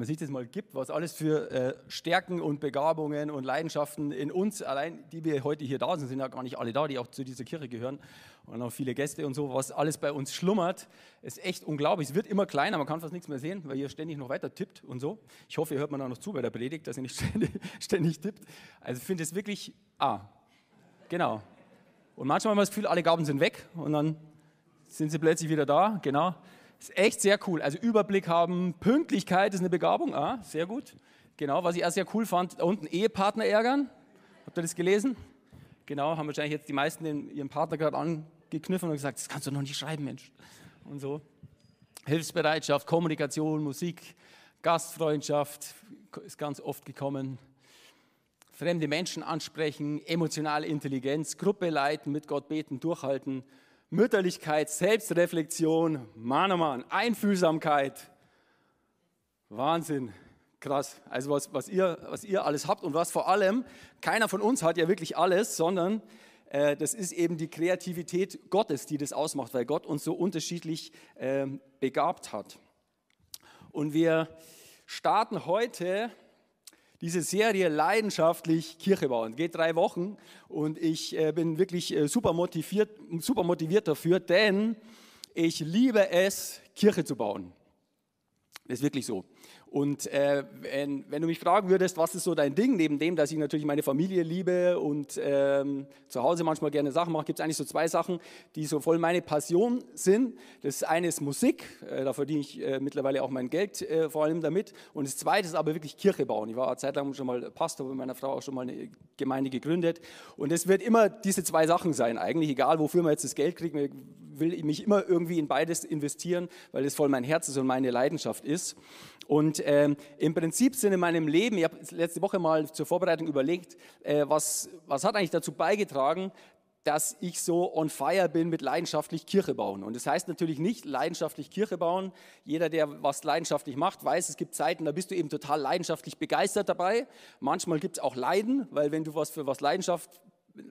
wenn man sich das mal gibt, was alles für äh, Stärken und Begabungen und Leidenschaften in uns, allein die wir heute hier da sind, sind ja gar nicht alle da, die auch zu dieser Kirche gehören und auch viele Gäste und so, was alles bei uns schlummert, ist echt unglaublich. Es wird immer kleiner, man kann fast nichts mehr sehen, weil ihr ständig noch weiter tippt und so. Ich hoffe, ihr hört man da noch zu bei der Predigt, dass ihr nicht ständig, ständig tippt. Also ich finde es wirklich, ah, genau. Und manchmal haben wir das Gefühl, alle Gaben sind weg und dann sind sie plötzlich wieder da, genau. Ist echt sehr cool. Also Überblick haben, Pünktlichkeit ist eine Begabung. Ah, sehr gut. Genau, was ich auch sehr cool fand, da unten Ehepartner ärgern. Habt ihr das gelesen? Genau, haben wahrscheinlich jetzt die meisten den, ihren Partner gerade angekniffen und gesagt, das kannst du noch nicht schreiben, Mensch. Und so. Hilfsbereitschaft, Kommunikation, Musik, Gastfreundschaft ist ganz oft gekommen. Fremde Menschen ansprechen, emotionale Intelligenz, Gruppe leiten, mit Gott beten, durchhalten, Mütterlichkeit, Selbstreflexion, Mann, oh Mann, Einfühlsamkeit. Wahnsinn, krass. Also was, was, ihr, was ihr alles habt und was vor allem, keiner von uns hat ja wirklich alles, sondern äh, das ist eben die Kreativität Gottes, die das ausmacht, weil Gott uns so unterschiedlich äh, begabt hat. Und wir starten heute diese Serie leidenschaftlich Kirche bauen. Geht drei Wochen und ich äh, bin wirklich äh, super motiviert, super motiviert dafür, denn ich liebe es, Kirche zu bauen. Das ist wirklich so. Und äh, wenn, wenn, du mich fragen würdest, was ist so dein Ding, neben dem, dass ich natürlich meine Familie liebe und ähm, zu Hause manchmal gerne Sachen mache, gibt es eigentlich so zwei Sachen, die so voll meine Passion sind. Das eine ist Musik, äh, da verdiene ich äh, mittlerweile auch mein Geld äh, vor allem damit. Und das zweite ist aber wirklich Kirche bauen. Ich war eine Zeit lang schon mal Pastor, mit meiner Frau auch schon mal eine Gemeinde gegründet. Und es wird immer diese zwei Sachen sein, eigentlich, egal wofür man jetzt das Geld kriegt. Ich will mich immer irgendwie in beides investieren, weil das voll mein Herz ist und meine Leidenschaft ist. Und ähm, im Prinzip sind in meinem Leben, ich habe letzte Woche mal zur Vorbereitung überlegt, äh, was, was hat eigentlich dazu beigetragen, dass ich so on fire bin mit leidenschaftlich Kirche bauen. Und das heißt natürlich nicht leidenschaftlich Kirche bauen. Jeder, der was leidenschaftlich macht, weiß, es gibt Zeiten, da bist du eben total leidenschaftlich begeistert dabei. Manchmal gibt es auch Leiden, weil wenn du was für was Leidenschaft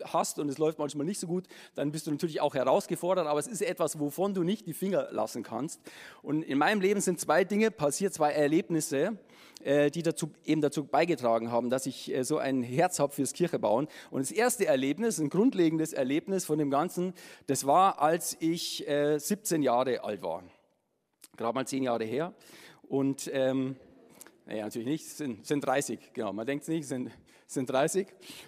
hast und es läuft manchmal nicht so gut, dann bist du natürlich auch herausgefordert, aber es ist etwas, wovon du nicht die Finger lassen kannst. Und in meinem Leben sind zwei Dinge passiert, zwei Erlebnisse, äh, die dazu, eben dazu beigetragen haben, dass ich äh, so ein Herz habe fürs Kirchebauen. Und das erste Erlebnis, ein grundlegendes Erlebnis von dem Ganzen, das war, als ich 17 äh, Jahre alt war. Gerade mal zehn Jahre her. Und ähm, naja, natürlich nicht, sind, sind 30, genau. Man denkt es nicht, sind sind 30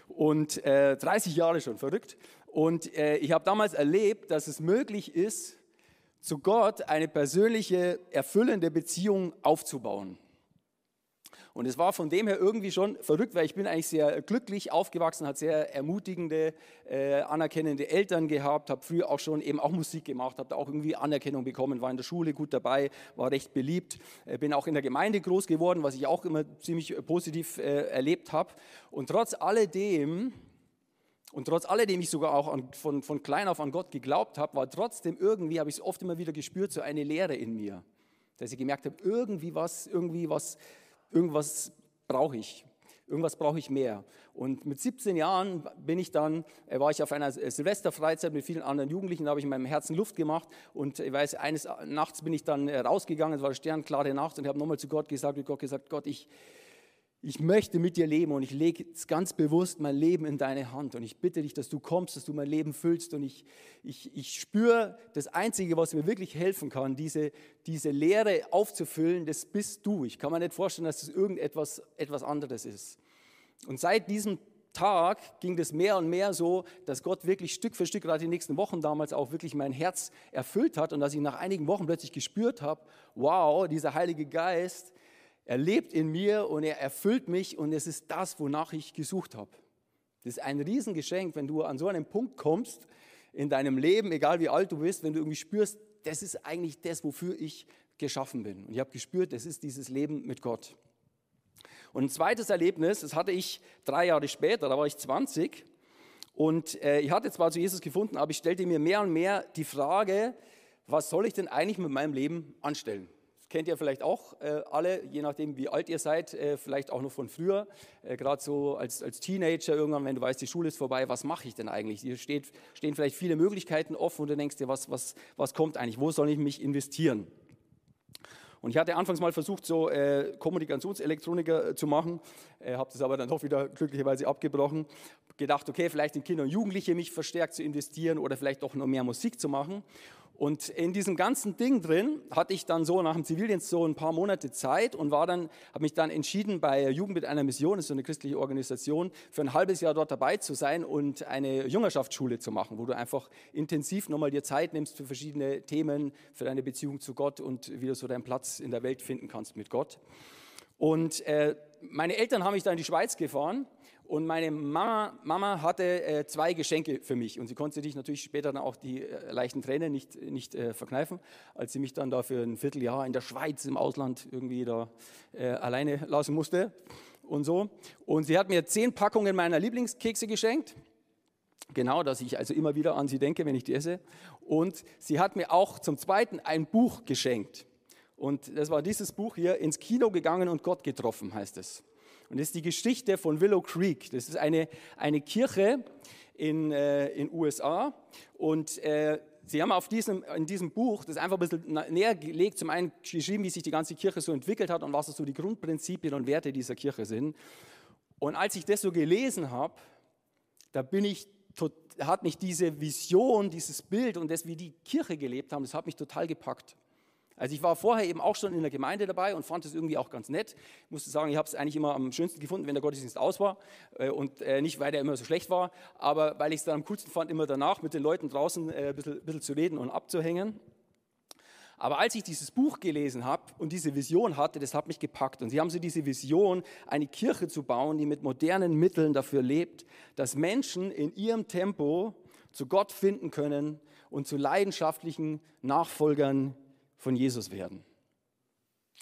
und äh, 30 Jahre schon, verrückt. Und äh, ich habe damals erlebt, dass es möglich ist, zu Gott eine persönliche, erfüllende Beziehung aufzubauen. Und es war von dem her irgendwie schon verrückt, weil ich bin eigentlich sehr glücklich aufgewachsen, hat sehr ermutigende, äh, anerkennende Eltern gehabt, habe früher auch schon eben auch Musik gemacht, habe da auch irgendwie Anerkennung bekommen, war in der Schule gut dabei, war recht beliebt, äh, bin auch in der Gemeinde groß geworden, was ich auch immer ziemlich äh, positiv äh, erlebt habe. Und trotz alledem und trotz alledem ich sogar auch an, von, von klein auf an Gott geglaubt habe, war trotzdem irgendwie, habe ich es oft immer wieder gespürt, so eine Leere in mir. Dass ich gemerkt habe, irgendwie was, irgendwie was irgendwas brauche ich. Irgendwas brauche ich mehr. Und mit 17 Jahren bin ich dann, äh, war ich auf einer Silvesterfreizeit mit vielen anderen Jugendlichen, da habe ich in meinem Herzen Luft gemacht. Und ich weiß, eines Nachts bin ich dann äh, rausgegangen, es war eine sternklare Nacht und ich habe nochmal zu Gott gesagt, wie Gott gesagt, Gott, ich, ich möchte mit dir leben und ich lege ganz bewusst mein Leben in deine Hand und ich bitte dich, dass du kommst, dass du mein Leben füllst und ich, ich, ich spüre, das Einzige, was mir wirklich helfen kann, diese, diese Leere aufzufüllen, das bist du. Ich kann mir nicht vorstellen, dass das irgendetwas etwas anderes ist. Und seit diesem Tag ging das mehr und mehr so, dass Gott wirklich Stück für Stück, gerade die nächsten Wochen damals auch wirklich mein Herz erfüllt hat und dass ich nach einigen Wochen plötzlich gespürt habe, wow, dieser Heilige Geist, er lebt in mir und er erfüllt mich und es ist das, wonach ich gesucht habe. Das ist ein Riesengeschenk, wenn du an so einen Punkt kommst in deinem Leben, egal wie alt du bist, wenn du irgendwie spürst, das ist eigentlich das, wofür ich geschaffen bin. Und ich habe gespürt, das ist dieses Leben mit Gott. Und ein zweites Erlebnis, das hatte ich drei Jahre später, da war ich 20 und äh, ich hatte zwar zu Jesus gefunden, aber ich stellte mir mehr und mehr die Frage, was soll ich denn eigentlich mit meinem Leben anstellen? Kennt ihr vielleicht auch äh, alle, je nachdem wie alt ihr seid, äh, vielleicht auch noch von früher, äh, gerade so als, als Teenager irgendwann, wenn du weißt, die Schule ist vorbei, was mache ich denn eigentlich? Hier steht, stehen vielleicht viele Möglichkeiten offen und du denkst dir, was, was, was kommt eigentlich, wo soll ich mich investieren? Und ich hatte anfangs mal versucht, so äh, Kommunikationselektroniker äh, zu machen, äh, habe das aber dann doch wieder glücklicherweise abgebrochen. Gedacht, okay, vielleicht in Kinder und Jugendliche mich verstärkt zu investieren oder vielleicht doch noch mehr Musik zu machen. Und in diesem ganzen Ding drin hatte ich dann so nach dem Zivildienst so ein paar Monate Zeit und war dann, habe mich dann entschieden, bei Jugend mit einer Mission, das ist so eine christliche Organisation, für ein halbes Jahr dort dabei zu sein und eine Jüngerschaftsschule zu machen, wo du einfach intensiv nochmal dir Zeit nimmst für verschiedene Themen, für deine Beziehung zu Gott und wie du so deinen Platz in der Welt finden kannst mit Gott. Und äh, meine Eltern haben mich dann in die Schweiz gefahren und meine Mama, Mama hatte äh, zwei Geschenke für mich und sie konnte sich natürlich später dann auch die äh, leichten Tränen nicht, nicht äh, verkneifen, als sie mich dann da für ein Vierteljahr in der Schweiz im Ausland irgendwie da äh, alleine lassen musste und so. Und sie hat mir zehn Packungen meiner Lieblingskekse geschenkt. Genau, dass ich also immer wieder an sie denke, wenn ich die esse. Und sie hat mir auch zum Zweiten ein Buch geschenkt. Und das war dieses Buch hier, ins Kino gegangen und Gott getroffen, heißt es. Und das ist die Geschichte von Willow Creek. Das ist eine, eine Kirche in den äh, USA. Und äh, sie haben auf diesem, in diesem Buch das einfach ein bisschen näher gelegt, zum einen geschrieben, wie sich die ganze Kirche so entwickelt hat und was so die Grundprinzipien und Werte dieser Kirche sind. Und als ich das so gelesen habe, da bin ich hat mich diese Vision, dieses Bild und das, wie die Kirche gelebt haben, das hat mich total gepackt. Also ich war vorher eben auch schon in der Gemeinde dabei und fand es irgendwie auch ganz nett. Ich musste sagen, ich habe es eigentlich immer am schönsten gefunden, wenn der Gottesdienst aus war äh, und äh, nicht, weil der immer so schlecht war, aber weil ich es dann am coolsten fand, immer danach mit den Leuten draußen äh, ein bisschen, ein bisschen zu reden und abzuhängen. Aber als ich dieses Buch gelesen habe und diese Vision hatte, das hat mich gepackt. Und sie haben so diese Vision, eine Kirche zu bauen, die mit modernen Mitteln dafür lebt, dass Menschen in ihrem Tempo zu Gott finden können und zu leidenschaftlichen Nachfolgern von Jesus werden.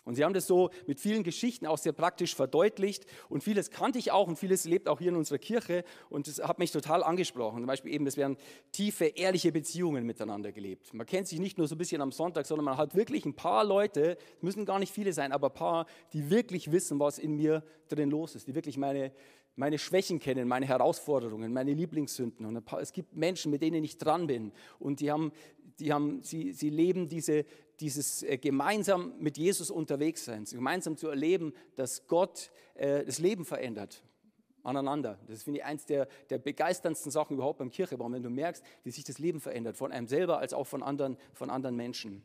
Und sie haben das so mit vielen Geschichten auch sehr praktisch verdeutlicht und vieles kannte ich auch und vieles lebt auch hier in unserer Kirche und das hat mich total angesprochen. Zum Beispiel eben, es werden tiefe, ehrliche Beziehungen miteinander gelebt. Man kennt sich nicht nur so ein bisschen am Sonntag, sondern man hat wirklich ein paar Leute, es müssen gar nicht viele sein, aber ein paar, die wirklich wissen, was in mir drin los ist, die wirklich meine, meine Schwächen kennen, meine Herausforderungen, meine Lieblingssünden. Und paar, es gibt Menschen, mit denen ich dran bin und die haben, die haben, sie, sie leben diese, dieses äh, gemeinsam mit Jesus unterwegs sein, gemeinsam zu erleben, dass Gott äh, das Leben verändert aneinander. Das finde ich eins der, der begeisterndsten Sachen überhaupt beim Kirchebaum, wenn du merkst, wie sich das Leben verändert, von einem selber als auch von anderen, von anderen Menschen.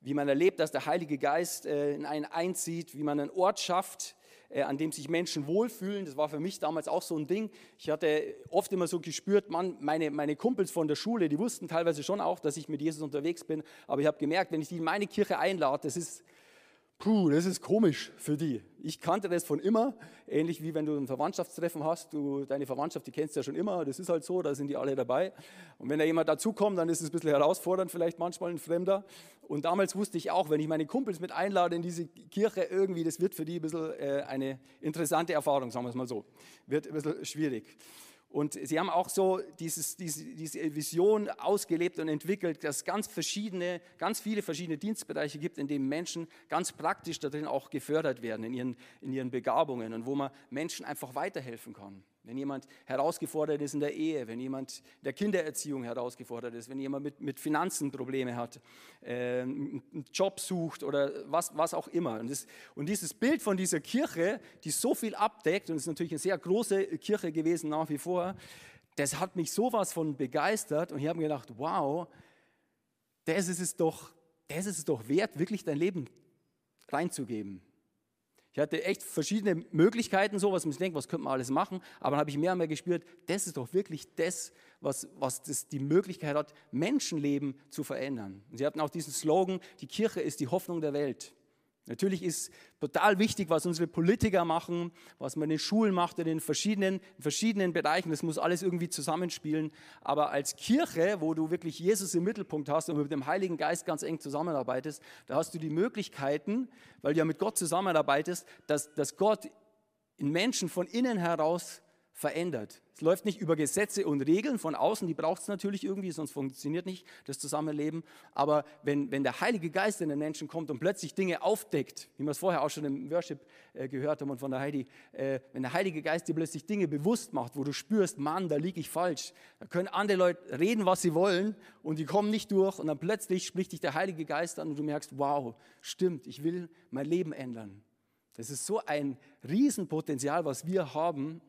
Wie man erlebt, dass der Heilige Geist äh, in einen einzieht, wie man einen Ort schafft, an dem sich Menschen wohlfühlen. Das war für mich damals auch so ein Ding. Ich hatte oft immer so gespürt, Mann, meine, meine Kumpels von der Schule, die wussten teilweise schon auch, dass ich mit Jesus unterwegs bin. Aber ich habe gemerkt, wenn ich die in meine Kirche einlade, das ist, puh, das ist komisch für die. Ich kannte das von immer, ähnlich wie wenn du ein Verwandtschaftstreffen hast. Du, deine Verwandtschaft, die kennst du ja schon immer, das ist halt so, da sind die alle dabei. Und wenn da jemand dazukommt, dann ist es ein bisschen herausfordernd, vielleicht manchmal ein Fremder. Und damals wusste ich auch, wenn ich meine Kumpels mit einlade in diese Kirche, irgendwie, das wird für die ein bisschen äh, eine interessante Erfahrung, sagen wir es mal so. Wird ein bisschen schwierig. Und sie haben auch so dieses, diese, diese Vision ausgelebt und entwickelt, dass es ganz verschiedene, ganz viele verschiedene Dienstbereiche gibt, in denen Menschen ganz praktisch darin auch gefördert werden, in ihren, in ihren Begabungen und wo man Menschen einfach weiterhelfen kann. Wenn jemand herausgefordert ist in der Ehe, wenn jemand in der Kindererziehung herausgefordert ist, wenn jemand mit, mit Finanzen Probleme hat, äh, einen Job sucht oder was, was auch immer. Und, das, und dieses Bild von dieser Kirche, die so viel abdeckt, und es ist natürlich eine sehr große Kirche gewesen nach wie vor, das hat mich sowas von begeistert und ich habe mir gedacht, wow, das ist es doch, das ist es doch wert, wirklich dein Leben reinzugeben. Ich hatte echt verschiedene Möglichkeiten, so was man sich denkt, was könnte man alles machen, aber dann habe ich mehr und mehr gespürt, das ist doch wirklich das, was, was das die Möglichkeit hat, Menschenleben zu verändern. Und sie hatten auch diesen Slogan, die Kirche ist die Hoffnung der Welt. Natürlich ist total wichtig, was unsere Politiker machen, was man in den Schulen macht, in den verschiedenen, in verschiedenen Bereichen. Das muss alles irgendwie zusammenspielen. Aber als Kirche, wo du wirklich Jesus im Mittelpunkt hast und mit dem Heiligen Geist ganz eng zusammenarbeitest, da hast du die Möglichkeiten, weil du ja mit Gott zusammenarbeitest, dass, dass Gott in Menschen von innen heraus verändert. Es läuft nicht über Gesetze und Regeln von außen, die braucht es natürlich irgendwie, sonst funktioniert nicht das Zusammenleben. Aber wenn, wenn der Heilige Geist in den Menschen kommt und plötzlich Dinge aufdeckt, wie wir es vorher auch schon im Worship äh, gehört haben und von der Heidi, äh, wenn der Heilige Geist dir plötzlich Dinge bewusst macht, wo du spürst, Mann, da liege ich falsch, da können andere Leute reden, was sie wollen und die kommen nicht durch und dann plötzlich spricht dich der Heilige Geist an und du merkst, wow, stimmt, ich will mein Leben ändern. Das ist so ein Riesenpotenzial, was wir haben,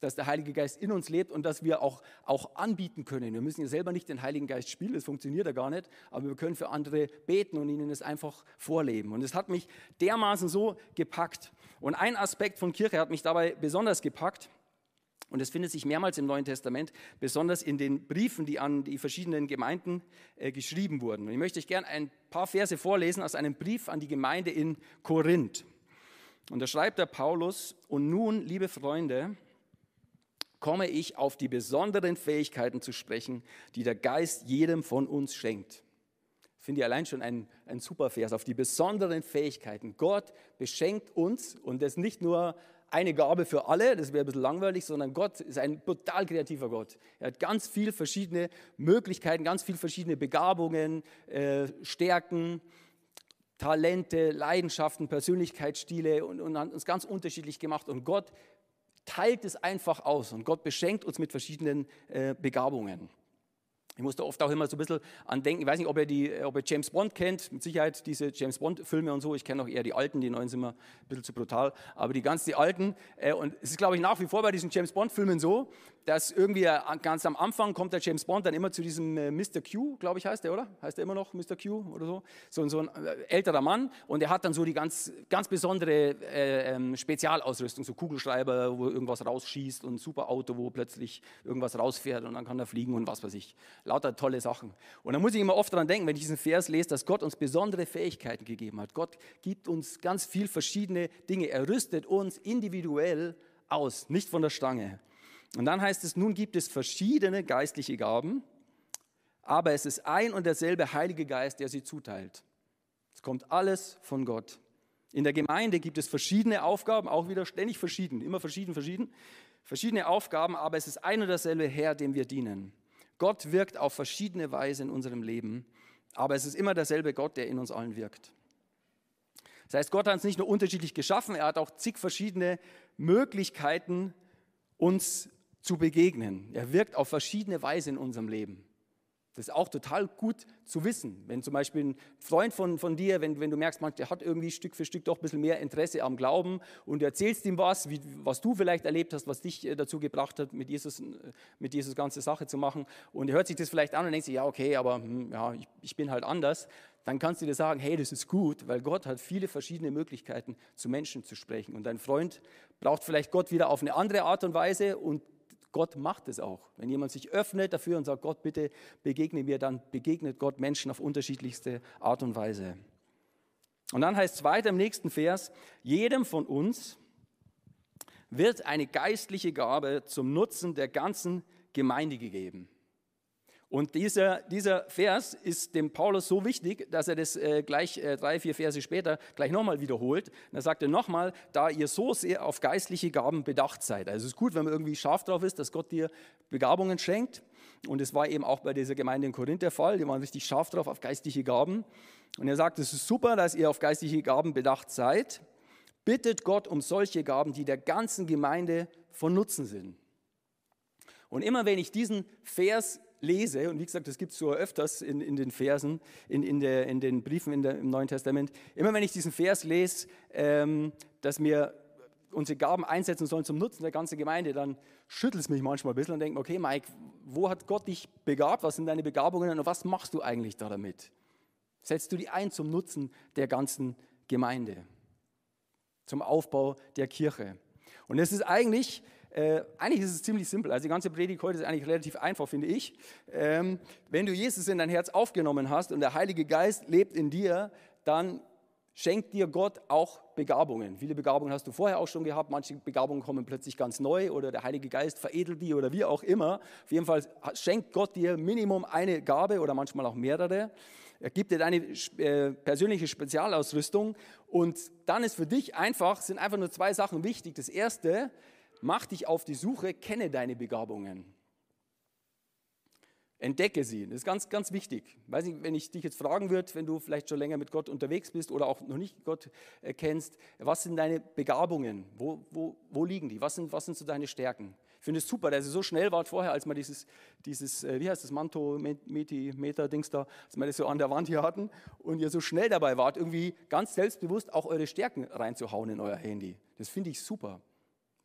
dass der Heilige Geist in uns lebt und dass wir auch, auch anbieten können. Wir müssen ja selber nicht den Heiligen Geist spielen, das funktioniert ja gar nicht, aber wir können für andere beten und ihnen das einfach vorleben. Und es hat mich dermaßen so gepackt. Und ein Aspekt von Kirche hat mich dabei besonders gepackt. Und es findet sich mehrmals im Neuen Testament, besonders in den Briefen, die an die verschiedenen Gemeinden äh, geschrieben wurden. Und ich möchte euch gerne ein paar Verse vorlesen aus einem Brief an die Gemeinde in Korinth. Und da schreibt der Paulus, und nun, liebe Freunde, komme ich auf die besonderen Fähigkeiten zu sprechen, die der Geist jedem von uns schenkt. Finde ich allein schon ein, ein super Vers, auf die besonderen Fähigkeiten. Gott beschenkt uns und das nicht nur eine Gabe für alle, das wäre ein bisschen langweilig, sondern Gott ist ein total kreativer Gott. Er hat ganz viele verschiedene Möglichkeiten, ganz viele verschiedene Begabungen, äh, Stärken, Talente, Leidenschaften, Persönlichkeitsstile und, und hat uns ganz unterschiedlich gemacht. Und Gott teilt es einfach aus und Gott beschenkt uns mit verschiedenen äh, Begabungen. Ich musste oft auch immer so ein bisschen an denken, ich weiß nicht, ob ihr, die, ob ihr James Bond kennt, mit Sicherheit diese James Bond-Filme und so. Ich kenne auch eher die alten, die neuen sind immer ein bisschen zu brutal, aber die ganz die alten. Äh, und es ist, glaube ich, nach wie vor bei diesen James Bond-Filmen so, dass irgendwie äh, ganz am Anfang kommt der James Bond dann immer zu diesem äh, Mr. Q, glaube ich, heißt der, oder? Heißt der immer noch Mr. Q oder so? So, so ein älterer Mann und der hat dann so die ganz, ganz besondere äh, ähm, Spezialausrüstung, so Kugelschreiber, wo irgendwas rausschießt und ein super Auto, wo plötzlich irgendwas rausfährt und dann kann er fliegen und was weiß ich lauter tolle Sachen. Und da muss ich immer oft daran denken, wenn ich diesen Vers lese, dass Gott uns besondere Fähigkeiten gegeben hat. Gott gibt uns ganz viel verschiedene Dinge. Er rüstet uns individuell aus, nicht von der Stange. Und dann heißt es, nun gibt es verschiedene geistliche Gaben, aber es ist ein und derselbe Heilige Geist, der sie zuteilt. Es kommt alles von Gott. In der Gemeinde gibt es verschiedene Aufgaben, auch wieder ständig verschieden, immer verschieden, verschieden, verschiedene Aufgaben, aber es ist ein und derselbe Herr, dem wir dienen. Gott wirkt auf verschiedene Weise in unserem Leben, aber es ist immer derselbe Gott, der in uns allen wirkt. Das heißt, Gott hat uns nicht nur unterschiedlich geschaffen, er hat auch zig verschiedene Möglichkeiten, uns zu begegnen. Er wirkt auf verschiedene Weise in unserem Leben. Das ist auch total gut zu wissen. Wenn zum Beispiel ein Freund von, von dir, wenn, wenn du merkst, man, der hat irgendwie Stück für Stück doch ein bisschen mehr Interesse am Glauben und du erzählst ihm was, wie, was du vielleicht erlebt hast, was dich äh, dazu gebracht hat, mit Jesus, äh, mit Jesus ganze Sache zu machen und er hört sich das vielleicht an und denkt sich, ja okay, aber hm, ja, ich, ich bin halt anders, dann kannst du dir sagen, hey, das ist gut, weil Gott hat viele verschiedene Möglichkeiten, zu Menschen zu sprechen und dein Freund braucht vielleicht Gott wieder auf eine andere Art und Weise und Gott macht es auch. Wenn jemand sich öffnet dafür und sagt, Gott, bitte begegne mir, dann begegnet Gott Menschen auf unterschiedlichste Art und Weise. Und dann heißt es weiter im nächsten Vers, jedem von uns wird eine geistliche Gabe zum Nutzen der ganzen Gemeinde gegeben. Und dieser, dieser Vers ist dem Paulus so wichtig, dass er das äh, gleich äh, drei, vier Verse später gleich nochmal wiederholt. Und er sagte nochmal, da ihr so sehr auf geistliche Gaben bedacht seid. Also es ist gut, wenn man irgendwie scharf drauf ist, dass Gott dir Begabungen schenkt. Und es war eben auch bei dieser Gemeinde in Korinth der Fall. Die waren richtig scharf drauf auf geistliche Gaben. Und er sagt, es ist super, dass ihr auf geistliche Gaben bedacht seid. Bittet Gott um solche Gaben, die der ganzen Gemeinde von Nutzen sind. Und immer wenn ich diesen Vers lese, und wie gesagt, das gibt es so öfters in, in den Versen, in, in, der, in den Briefen der, im Neuen Testament, immer wenn ich diesen Vers lese, ähm, dass wir unsere Gaben einsetzen sollen zum Nutzen der ganzen Gemeinde, dann schüttelt es mich manchmal ein bisschen und denkt, okay, Mike, wo hat Gott dich begabt? Was sind deine Begabungen und was machst du eigentlich da damit? Setzt du die ein zum Nutzen der ganzen Gemeinde, zum Aufbau der Kirche? Und es ist eigentlich äh, eigentlich ist es ziemlich simpel. Also die ganze Predigt heute ist eigentlich relativ einfach, finde ich. Ähm, wenn du Jesus in dein Herz aufgenommen hast und der Heilige Geist lebt in dir, dann schenkt dir Gott auch Begabungen. Viele Begabungen hast du vorher auch schon gehabt, manche Begabungen kommen plötzlich ganz neu oder der Heilige Geist veredelt die oder wie auch immer. Auf jeden Fall schenkt Gott dir Minimum eine Gabe oder manchmal auch mehrere. Er gibt dir deine äh, persönliche Spezialausrüstung und dann ist für dich einfach, sind einfach nur zwei Sachen wichtig. Das erste, mach dich auf die Suche, kenne deine Begabungen. Entdecke sie. Das ist ganz, ganz wichtig. Weiß nicht, wenn ich dich jetzt fragen würde, wenn du vielleicht schon länger mit Gott unterwegs bist oder auch noch nicht Gott äh, kennst, was sind deine Begabungen? Wo, wo, wo liegen die? Was sind, was sind so deine Stärken? Ich finde es super, dass ihr so schnell wart vorher, als wir dieses, dieses äh, wie heißt das, Manto, Meti, Meter-Dings da, als wir das so an der Wand hier hatten und ihr so schnell dabei wart, irgendwie ganz selbstbewusst auch eure Stärken reinzuhauen in euer Handy. Das finde ich super.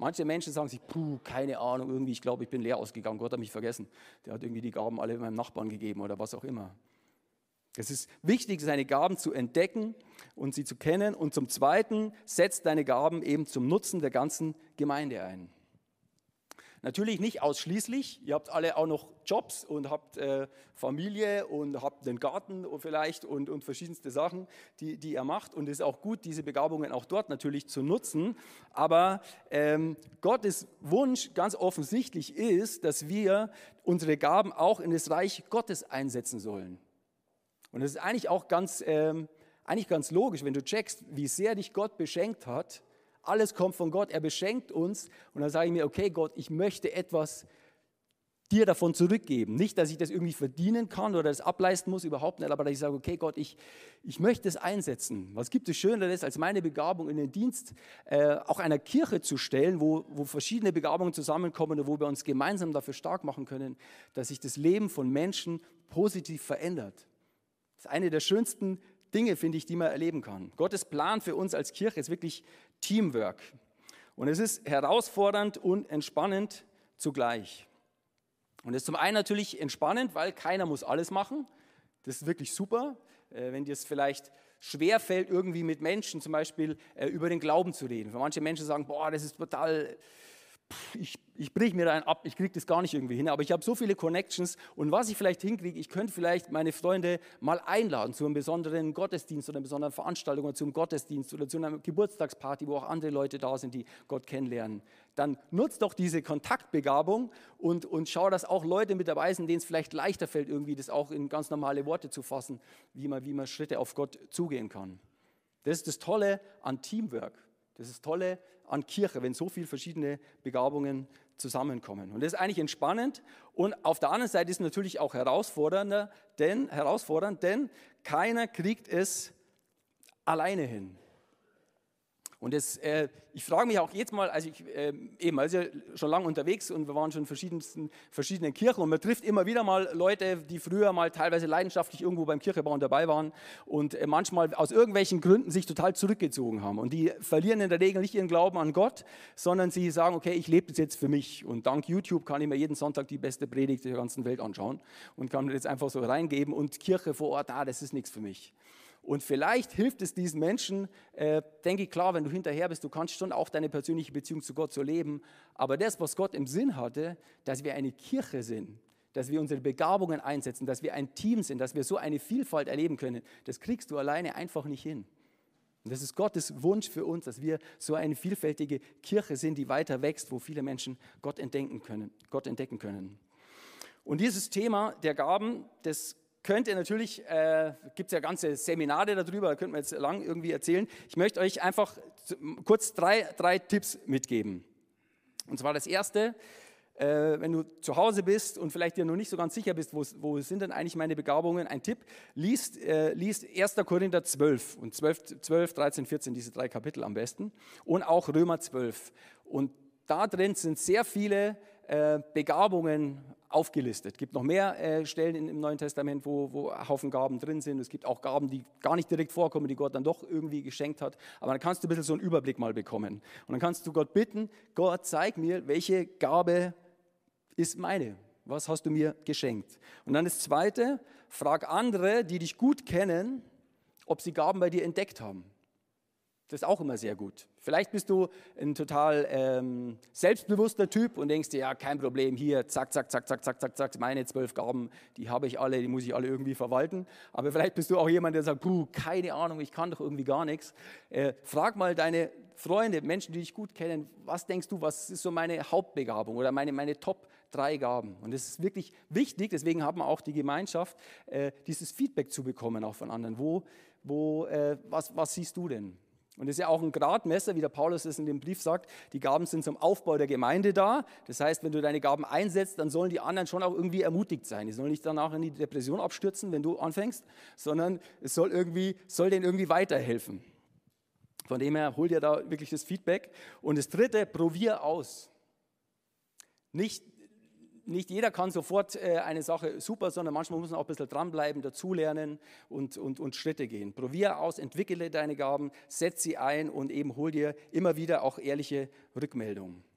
Manche Menschen sagen sich, puh, keine Ahnung, irgendwie, ich glaube, ich bin leer ausgegangen, Gott hat mich vergessen. Der hat irgendwie die Gaben alle meinem Nachbarn gegeben oder was auch immer. Es ist wichtig, seine Gaben zu entdecken und sie zu kennen. Und zum Zweiten, setzt deine Gaben eben zum Nutzen der ganzen Gemeinde ein. Natürlich nicht ausschließlich. Ihr habt alle auch noch Jobs und habt äh, Familie und habt einen Garten vielleicht und, und verschiedenste Sachen, die, die ihr macht. Und es ist auch gut, diese Begabungen auch dort natürlich zu nutzen. Aber ähm, Gottes Wunsch ganz offensichtlich ist, dass wir unsere Gaben auch in das Reich Gottes einsetzen sollen. Und das ist eigentlich auch ganz, ähm, eigentlich ganz logisch, wenn du checkst, wie sehr dich Gott beschenkt hat alles kommt von Gott, er beschenkt uns. Und dann sage ich mir, okay Gott, ich möchte etwas dir davon zurückgeben. Nicht, dass ich das irgendwie verdienen kann oder das ableisten muss, überhaupt nicht, aber dass ich sage, okay Gott, ich, ich möchte es einsetzen. Was gibt es Schöneres, als meine Begabung in den Dienst äh, auch einer Kirche zu stellen, wo, wo verschiedene Begabungen zusammenkommen und wo wir uns gemeinsam dafür stark machen können, dass sich das Leben von Menschen positiv verändert. Das ist eine der schönsten Dinge, finde ich, die man erleben kann. Gottes Plan für uns als Kirche ist wirklich Teamwork. Und es ist herausfordernd und entspannend zugleich. Und es ist zum einen natürlich entspannend, weil keiner muss alles machen. Das ist wirklich super. Äh, wenn dir es vielleicht schwer fällt, irgendwie mit Menschen zum Beispiel äh, über den Glauben zu reden. Für manche Menschen sagen, boah, das ist total ich, ich brich mir einen ab, ich kriege das gar nicht irgendwie hin, aber ich habe so viele Connections und was ich vielleicht hinkriege, ich könnte vielleicht meine Freunde mal einladen zu einem besonderen Gottesdienst oder einer besonderen Veranstaltung oder zum Gottesdienst oder zu einer Geburtstagsparty, wo auch andere Leute da sind, die Gott kennenlernen. Dann nutzt doch diese Kontaktbegabung und, und schau, dass auch Leute mit dabei sind, denen es vielleicht leichter fällt, irgendwie das auch in ganz normale Worte zu fassen, wie man, wie man Schritte auf Gott zugehen kann. Das ist das Tolle an Teamwork. Das ist das Tolle an Kirche, wenn so viele verschiedene Begabungen zusammenkommen. Und das ist eigentlich entspannend und auf der anderen Seite ist es natürlich auch herausfordernder, denn, herausfordernd, denn keiner kriegt es alleine hin. Und das, äh, ich frage mich auch jetzt mal, also ich, äh, eben, also schon lange unterwegs und wir waren schon in verschiedensten, verschiedenen Kirchen und man trifft immer wieder mal Leute, die früher mal teilweise leidenschaftlich irgendwo beim Kirchebauen dabei waren und äh, manchmal aus irgendwelchen Gründen sich total zurückgezogen haben. Und die verlieren in der Regel nicht ihren Glauben an Gott, sondern sie sagen, okay, ich lebe das jetzt für mich und dank YouTube kann ich mir jeden Sonntag die beste Predigt der ganzen Welt anschauen und kann mir das einfach so reingeben und Kirche vor Ort, ah, das ist nichts für mich. Und vielleicht hilft es diesen Menschen, äh, denke ich, klar, wenn du hinterher bist, du kannst schon auch deine persönliche Beziehung zu Gott so leben. Aber das, was Gott im Sinn hatte, dass wir eine Kirche sind, dass wir unsere Begabungen einsetzen, dass wir ein Team sind, dass wir so eine Vielfalt erleben können, das kriegst du alleine einfach nicht hin. Und das ist Gottes Wunsch für uns, dass wir so eine vielfältige Kirche sind, die weiter wächst, wo viele Menschen Gott entdecken können. Gott entdecken können. Und dieses Thema der Gaben, das könnte natürlich, äh, gibt es ja ganze Seminare darüber, da könnte man jetzt lang irgendwie erzählen. Ich möchte euch einfach kurz drei, drei Tipps mitgeben. Und zwar das erste, äh, wenn du zu Hause bist und vielleicht dir noch nicht so ganz sicher bist, wo, wo sind denn eigentlich meine Begabungen, ein Tipp, liest, äh, liest 1. Korinther 12 und 12, 12, 13, 14, diese drei Kapitel am besten und auch Römer 12. Und da drin sind sehr viele äh, Begabungen aufgelistet. Es gibt noch mehr äh, Stellen im Neuen Testament, wo, wo Haufen Gaben drin sind. Es gibt auch Gaben, die gar nicht direkt vorkommen, die Gott dann doch irgendwie geschenkt hat. Aber dann kannst du ein bisschen so einen Überblick mal bekommen. Und dann kannst du Gott bitten, Gott, zeig mir, welche Gabe ist meine. Was hast du mir geschenkt? Und dann das Zweite, frag andere, die dich gut kennen, ob sie Gaben bei dir entdeckt haben. Das ist auch immer sehr gut. Vielleicht bist du ein total ähm, selbstbewusster Typ und denkst dir, ja, kein Problem, hier, zack, zack, zack, zack, zack, zack, zack, meine zwölf Gaben, die habe ich alle, die muss ich alle irgendwie verwalten. Aber vielleicht bist du auch jemand, der sagt, puh, keine Ahnung, ich kann doch irgendwie gar nichts. Äh, frag mal deine Freunde, Menschen, die dich gut kennen, was denkst du, was ist so meine Hauptbegabung oder meine, meine Top drei Gaben? Und es ist wirklich wichtig, deswegen haben wir auch die Gemeinschaft, äh, dieses Feedback zu bekommen, auch von anderen. Wo, wo, äh, was, was siehst du denn? Und das ist ja auch ein Gradmesser, wie der Paulus es in dem Brief sagt. Die Gaben sind zum Aufbau der Gemeinde da. Das heißt, wenn du deine Gaben einsetzt, dann sollen die anderen schon auch irgendwie ermutigt sein. Die sollen nicht danach in die Depression abstürzen, wenn du anfängst, sondern es soll, irgendwie, soll denen irgendwie weiterhelfen. Von dem her hol dir da wirklich das Feedback. Und das dritte, probier aus. Nicht nicht jeder kann sofort äh, eine Sache super, sondern manchmal muss man auch ein bisschen dranbleiben, dazulernen und, und, und Schritte gehen. Probier aus, entwickle deine Gaben, setz sie ein und eben hol dir immer wieder auch ehrliche Rückmeldungen.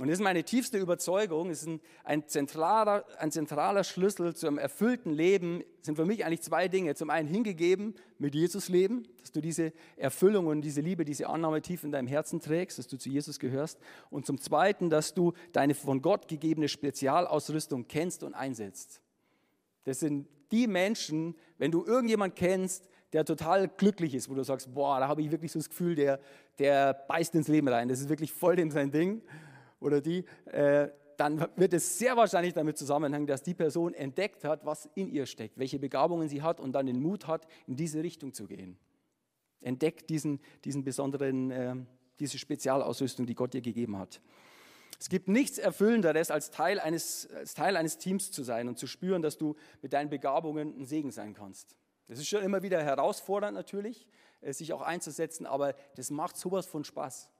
Und das ist meine tiefste Überzeugung, ist ein, ein, zentraler, ein zentraler Schlüssel zum erfüllten Leben, sind für mich eigentlich zwei Dinge. Zum einen hingegeben mit Jesus leben, dass du diese Erfüllung und diese Liebe, diese Annahme tief in deinem Herzen trägst, dass du zu Jesus gehörst. Und zum zweiten, dass du deine von Gott gegebene Spezialausrüstung kennst und einsetzt. Das sind die Menschen, wenn du irgendjemand kennst, der total glücklich ist, wo du sagst, boah, da habe ich wirklich so das Gefühl, der, der beißt ins Leben rein, das ist wirklich voll dem sein Ding oder die, äh, dann wird es sehr wahrscheinlich damit zusammenhängen, dass die Person entdeckt hat, was in ihr steckt, welche Begabungen sie hat und dann den Mut hat, in diese Richtung zu gehen. Entdeckt diesen, diesen besonderen, äh, diese Spezialausrüstung, die Gott dir gegeben hat. Es gibt nichts Erfüllenderes, als Teil, eines, als Teil eines Teams zu sein und zu spüren, dass du mit deinen Begabungen ein Segen sein kannst. Das ist schon immer wieder herausfordernd natürlich, äh, sich auch einzusetzen, aber das macht sowas von Spaß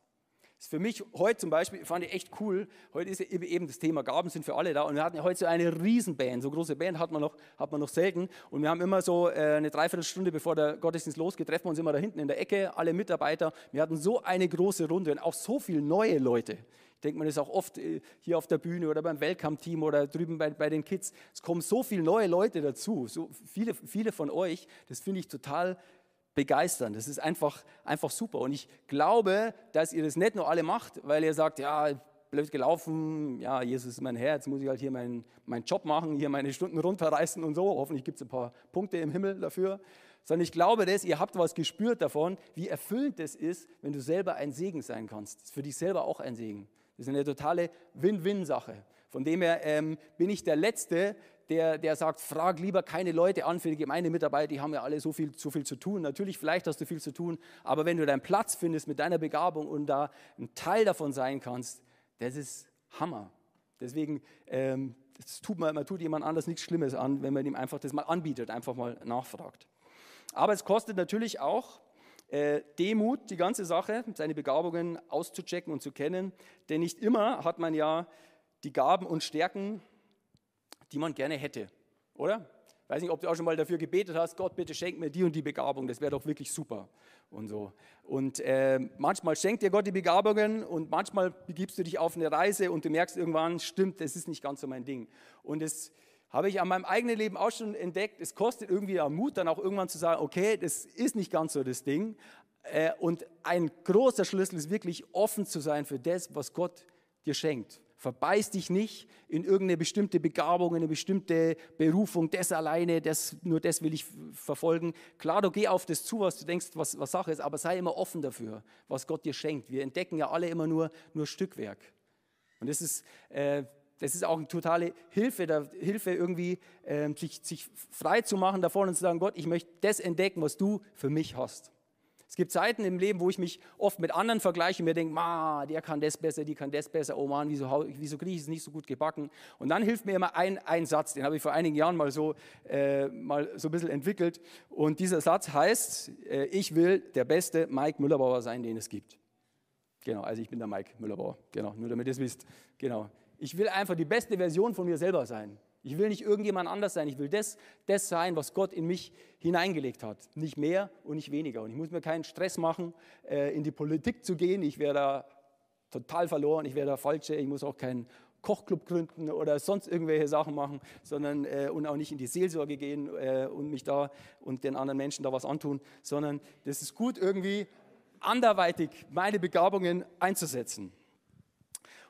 ist für mich heute zum Beispiel, fand ich echt cool, heute ist eben das Thema Gaben sind für alle da und wir hatten ja heute so eine Riesenband, so große Band hat man noch, hat man noch selten und wir haben immer so äh, eine Dreiviertelstunde bevor der Gottesdienst losgeht, treffen wir uns immer da hinten in der Ecke, alle Mitarbeiter, wir hatten so eine große Runde und auch so viele neue Leute. Ich denke, man ist auch oft äh, hier auf der Bühne oder beim Welcome-Team oder drüben bei, bei den Kids. Es kommen so viele neue Leute dazu, so viele, viele von euch. Das finde ich total begeistern. Das ist einfach, einfach super. Und ich glaube, dass ihr das nicht nur alle macht, weil ihr sagt, ja, blöd gelaufen, ja, Jesus ist mein Herr, jetzt muss ich halt hier meinen, meinen Job machen, hier meine Stunden runterreißen und so. Hoffentlich gibt es ein paar Punkte im Himmel dafür. Sondern ich glaube, dass ihr habt was gespürt davon, wie erfüllend es ist, wenn du selber ein Segen sein kannst. Das ist für dich selber auch ein Segen. Das ist eine totale Win-Win-Sache. Von dem her ähm, bin ich der Letzte, der, der sagt, frag lieber keine Leute an für die Gemeindemitarbeiter, die haben ja alle so viel, so viel zu tun. Natürlich, vielleicht hast du viel zu tun, aber wenn du deinen Platz findest mit deiner Begabung und da ein Teil davon sein kannst, das ist Hammer. Deswegen, ähm, tut man, man tut jemand anders nichts Schlimmes an, wenn man ihm einfach das mal anbietet, einfach mal nachfragt. Aber es kostet natürlich auch äh, Demut, die ganze Sache, seine Begabungen auszuchecken und zu kennen, denn nicht immer hat man ja die Gaben und Stärken, die man gerne hätte, oder? Weiß nicht, ob du auch schon mal dafür gebetet hast, Gott, bitte schenk mir die und die Begabung, das wäre doch wirklich super und so. Und äh, manchmal schenkt dir Gott die Begabungen und manchmal begibst du dich auf eine Reise und du merkst irgendwann, stimmt, das ist nicht ganz so mein Ding. Und das habe ich an meinem eigenen Leben auch schon entdeckt, es kostet irgendwie Mut, dann auch irgendwann zu sagen, okay, das ist nicht ganz so das Ding. Äh, und ein großer Schlüssel ist wirklich offen zu sein für das, was Gott dir schenkt. Verbeiß dich nicht in irgendeine bestimmte Begabung, eine bestimmte Berufung, das alleine, das, nur das will ich verfolgen. Klar, du geh auf das zu, was du denkst, was, was Sache ist, aber sei immer offen dafür, was Gott dir schenkt. Wir entdecken ja alle immer nur, nur Stückwerk. Und das ist, äh, das ist auch eine totale Hilfe, da, Hilfe irgendwie, äh, sich, sich frei zu machen davon und zu sagen, Gott, ich möchte das entdecken, was du für mich hast. Es gibt Zeiten im Leben, wo ich mich oft mit anderen vergleiche und mir denke, der kann das besser, die kann das besser, oh Mann, wieso, wieso kriege ich es nicht so gut gebacken? Und dann hilft mir immer ein, ein Satz, den habe ich vor einigen Jahren mal so, äh, mal so ein bisschen entwickelt. Und dieser Satz heißt, äh, ich will der beste Mike Müllerbauer sein, den es gibt. Genau, also ich bin der Mike Müllerbauer, genau, nur damit ihr es wisst. Genau. Ich will einfach die beste Version von mir selber sein. Ich will nicht irgendjemand anders sein. Ich will das, das sein, was Gott in mich hineingelegt hat. Nicht mehr und nicht weniger. Und ich muss mir keinen Stress machen, äh, in die Politik zu gehen. Ich wäre da total verloren. Ich wäre da falsche. Ich muss auch keinen Kochclub gründen oder sonst irgendwelche Sachen machen, sondern äh, und auch nicht in die Seelsorge gehen äh, und mich da und den anderen Menschen da was antun, sondern das ist gut irgendwie anderweitig meine Begabungen einzusetzen.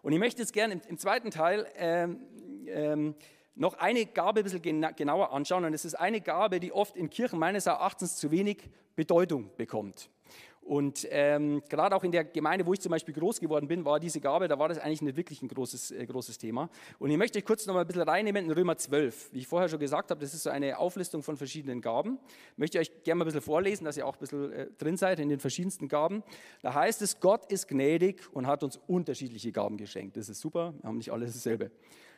Und ich möchte jetzt gerne im, im zweiten Teil ähm, ähm, noch eine Gabe ein bisschen genauer anschauen. Und es ist eine Gabe, die oft in Kirchen meines Erachtens zu wenig Bedeutung bekommt. Und ähm, gerade auch in der Gemeinde, wo ich zum Beispiel groß geworden bin, war diese Gabe, da war das eigentlich nicht wirklich ein großes, äh, großes Thema. Und ich möchte euch kurz noch mal ein bisschen reinnehmen in Römer 12. Wie ich vorher schon gesagt habe, das ist so eine Auflistung von verschiedenen Gaben. Ich möchte euch gerne mal ein bisschen vorlesen, dass ihr auch ein bisschen äh, drin seid in den verschiedensten Gaben. Da heißt es, Gott ist gnädig und hat uns unterschiedliche Gaben geschenkt. Das ist super, wir haben nicht alles dasselbe.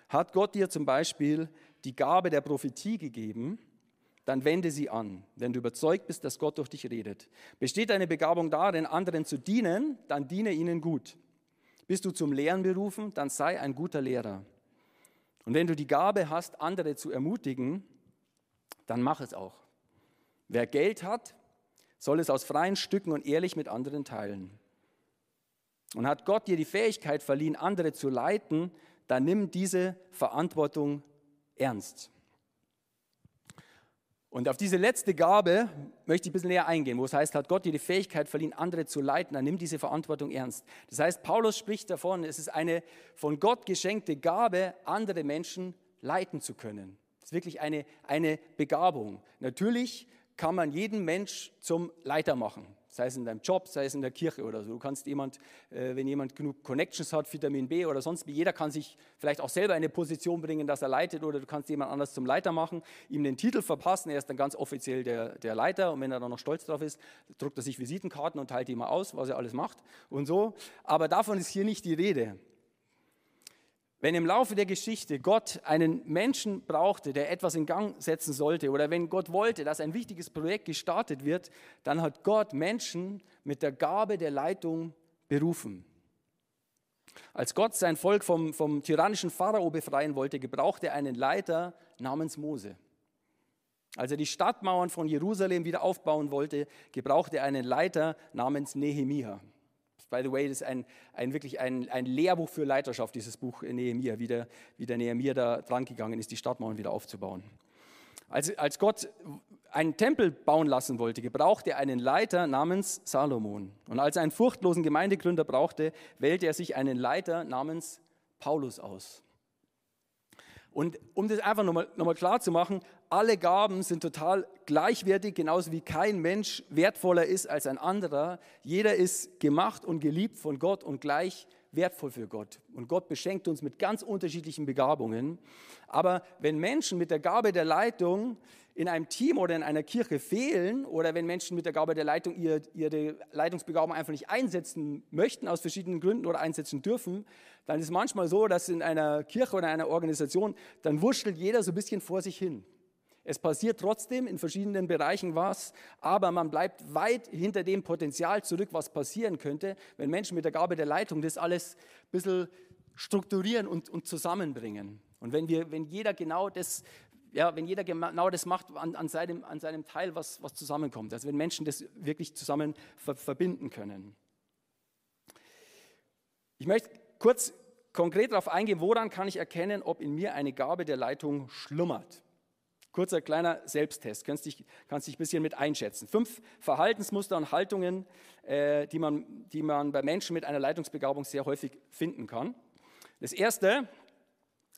Hat Gott dir zum Beispiel die Gabe der Prophetie gegeben, dann wende sie an, wenn du überzeugt bist, dass Gott durch dich redet. Besteht deine Begabung darin, anderen zu dienen, dann diene ihnen gut. Bist du zum Lehren berufen, dann sei ein guter Lehrer. Und wenn du die Gabe hast, andere zu ermutigen, dann mach es auch. Wer Geld hat, soll es aus freien Stücken und ehrlich mit anderen teilen. Und hat Gott dir die Fähigkeit verliehen, andere zu leiten, dann nimm diese Verantwortung ernst. Und auf diese letzte Gabe möchte ich ein bisschen näher eingehen, wo es heißt, hat Gott dir die Fähigkeit verliehen, andere zu leiten, dann nimm diese Verantwortung ernst. Das heißt, Paulus spricht davon, es ist eine von Gott geschenkte Gabe, andere Menschen leiten zu können. Das ist wirklich eine, eine Begabung. Natürlich kann man jeden Mensch zum Leiter machen sei es in deinem Job, sei es in der Kirche oder so. Du kannst jemand, äh, wenn jemand genug Connections hat, Vitamin B oder sonst wie, jeder kann sich vielleicht auch selber in eine Position bringen, dass er leitet oder du kannst jemand anders zum Leiter machen, ihm den Titel verpassen, er ist dann ganz offiziell der, der Leiter und wenn er dann noch stolz drauf ist, druckt er sich Visitenkarten und teilt die mal aus, was er alles macht und so. Aber davon ist hier nicht die Rede. Wenn im Laufe der Geschichte Gott einen Menschen brauchte, der etwas in Gang setzen sollte, oder wenn Gott wollte, dass ein wichtiges Projekt gestartet wird, dann hat Gott Menschen mit der Gabe der Leitung berufen. Als Gott sein Volk vom, vom tyrannischen Pharao befreien wollte, gebrauchte er einen Leiter namens Mose. Als er die Stadtmauern von Jerusalem wieder aufbauen wollte, gebrauchte er einen Leiter namens Nehemia. By the way, das ist ein, ein wirklich ein, ein Lehrbuch für Leiterschaft, dieses Buch Nehemiah, wie der, wie der Nehemiah da dran gegangen ist, die Stadtmauern wieder aufzubauen. Als, als Gott einen Tempel bauen lassen wollte, gebrauchte er einen Leiter namens Salomon. Und als er einen furchtlosen Gemeindegründer brauchte, wählte er sich einen Leiter namens Paulus aus. Und um das einfach nochmal noch mal klar zu machen, alle Gaben sind total gleichwertig, genauso wie kein Mensch wertvoller ist als ein anderer. Jeder ist gemacht und geliebt von Gott und gleich wertvoll für Gott. Und Gott beschenkt uns mit ganz unterschiedlichen Begabungen. Aber wenn Menschen mit der Gabe der Leitung in einem Team oder in einer Kirche fehlen oder wenn Menschen mit der Gabe der Leitung ihre, ihre Leitungsbegabung einfach nicht einsetzen möchten, aus verschiedenen Gründen oder einsetzen dürfen, dann ist manchmal so, dass in einer Kirche oder einer Organisation, dann wurschtelt jeder so ein bisschen vor sich hin. Es passiert trotzdem in verschiedenen Bereichen was, aber man bleibt weit hinter dem Potenzial zurück, was passieren könnte, wenn Menschen mit der Gabe der Leitung das alles ein bisschen strukturieren und, und zusammenbringen. Und wenn, wir, wenn jeder genau das ja, wenn jeder genau das macht an, an, seinem, an seinem Teil, was, was zusammenkommt. Also wenn Menschen das wirklich zusammen ver verbinden können. Ich möchte kurz konkret darauf eingehen, woran kann ich erkennen, ob in mir eine Gabe der Leitung schlummert. Kurzer kleiner Selbsttest, kannst dich, kannst dich ein bisschen mit einschätzen. Fünf Verhaltensmuster und Haltungen, äh, die, man, die man bei Menschen mit einer Leitungsbegabung sehr häufig finden kann. Das erste,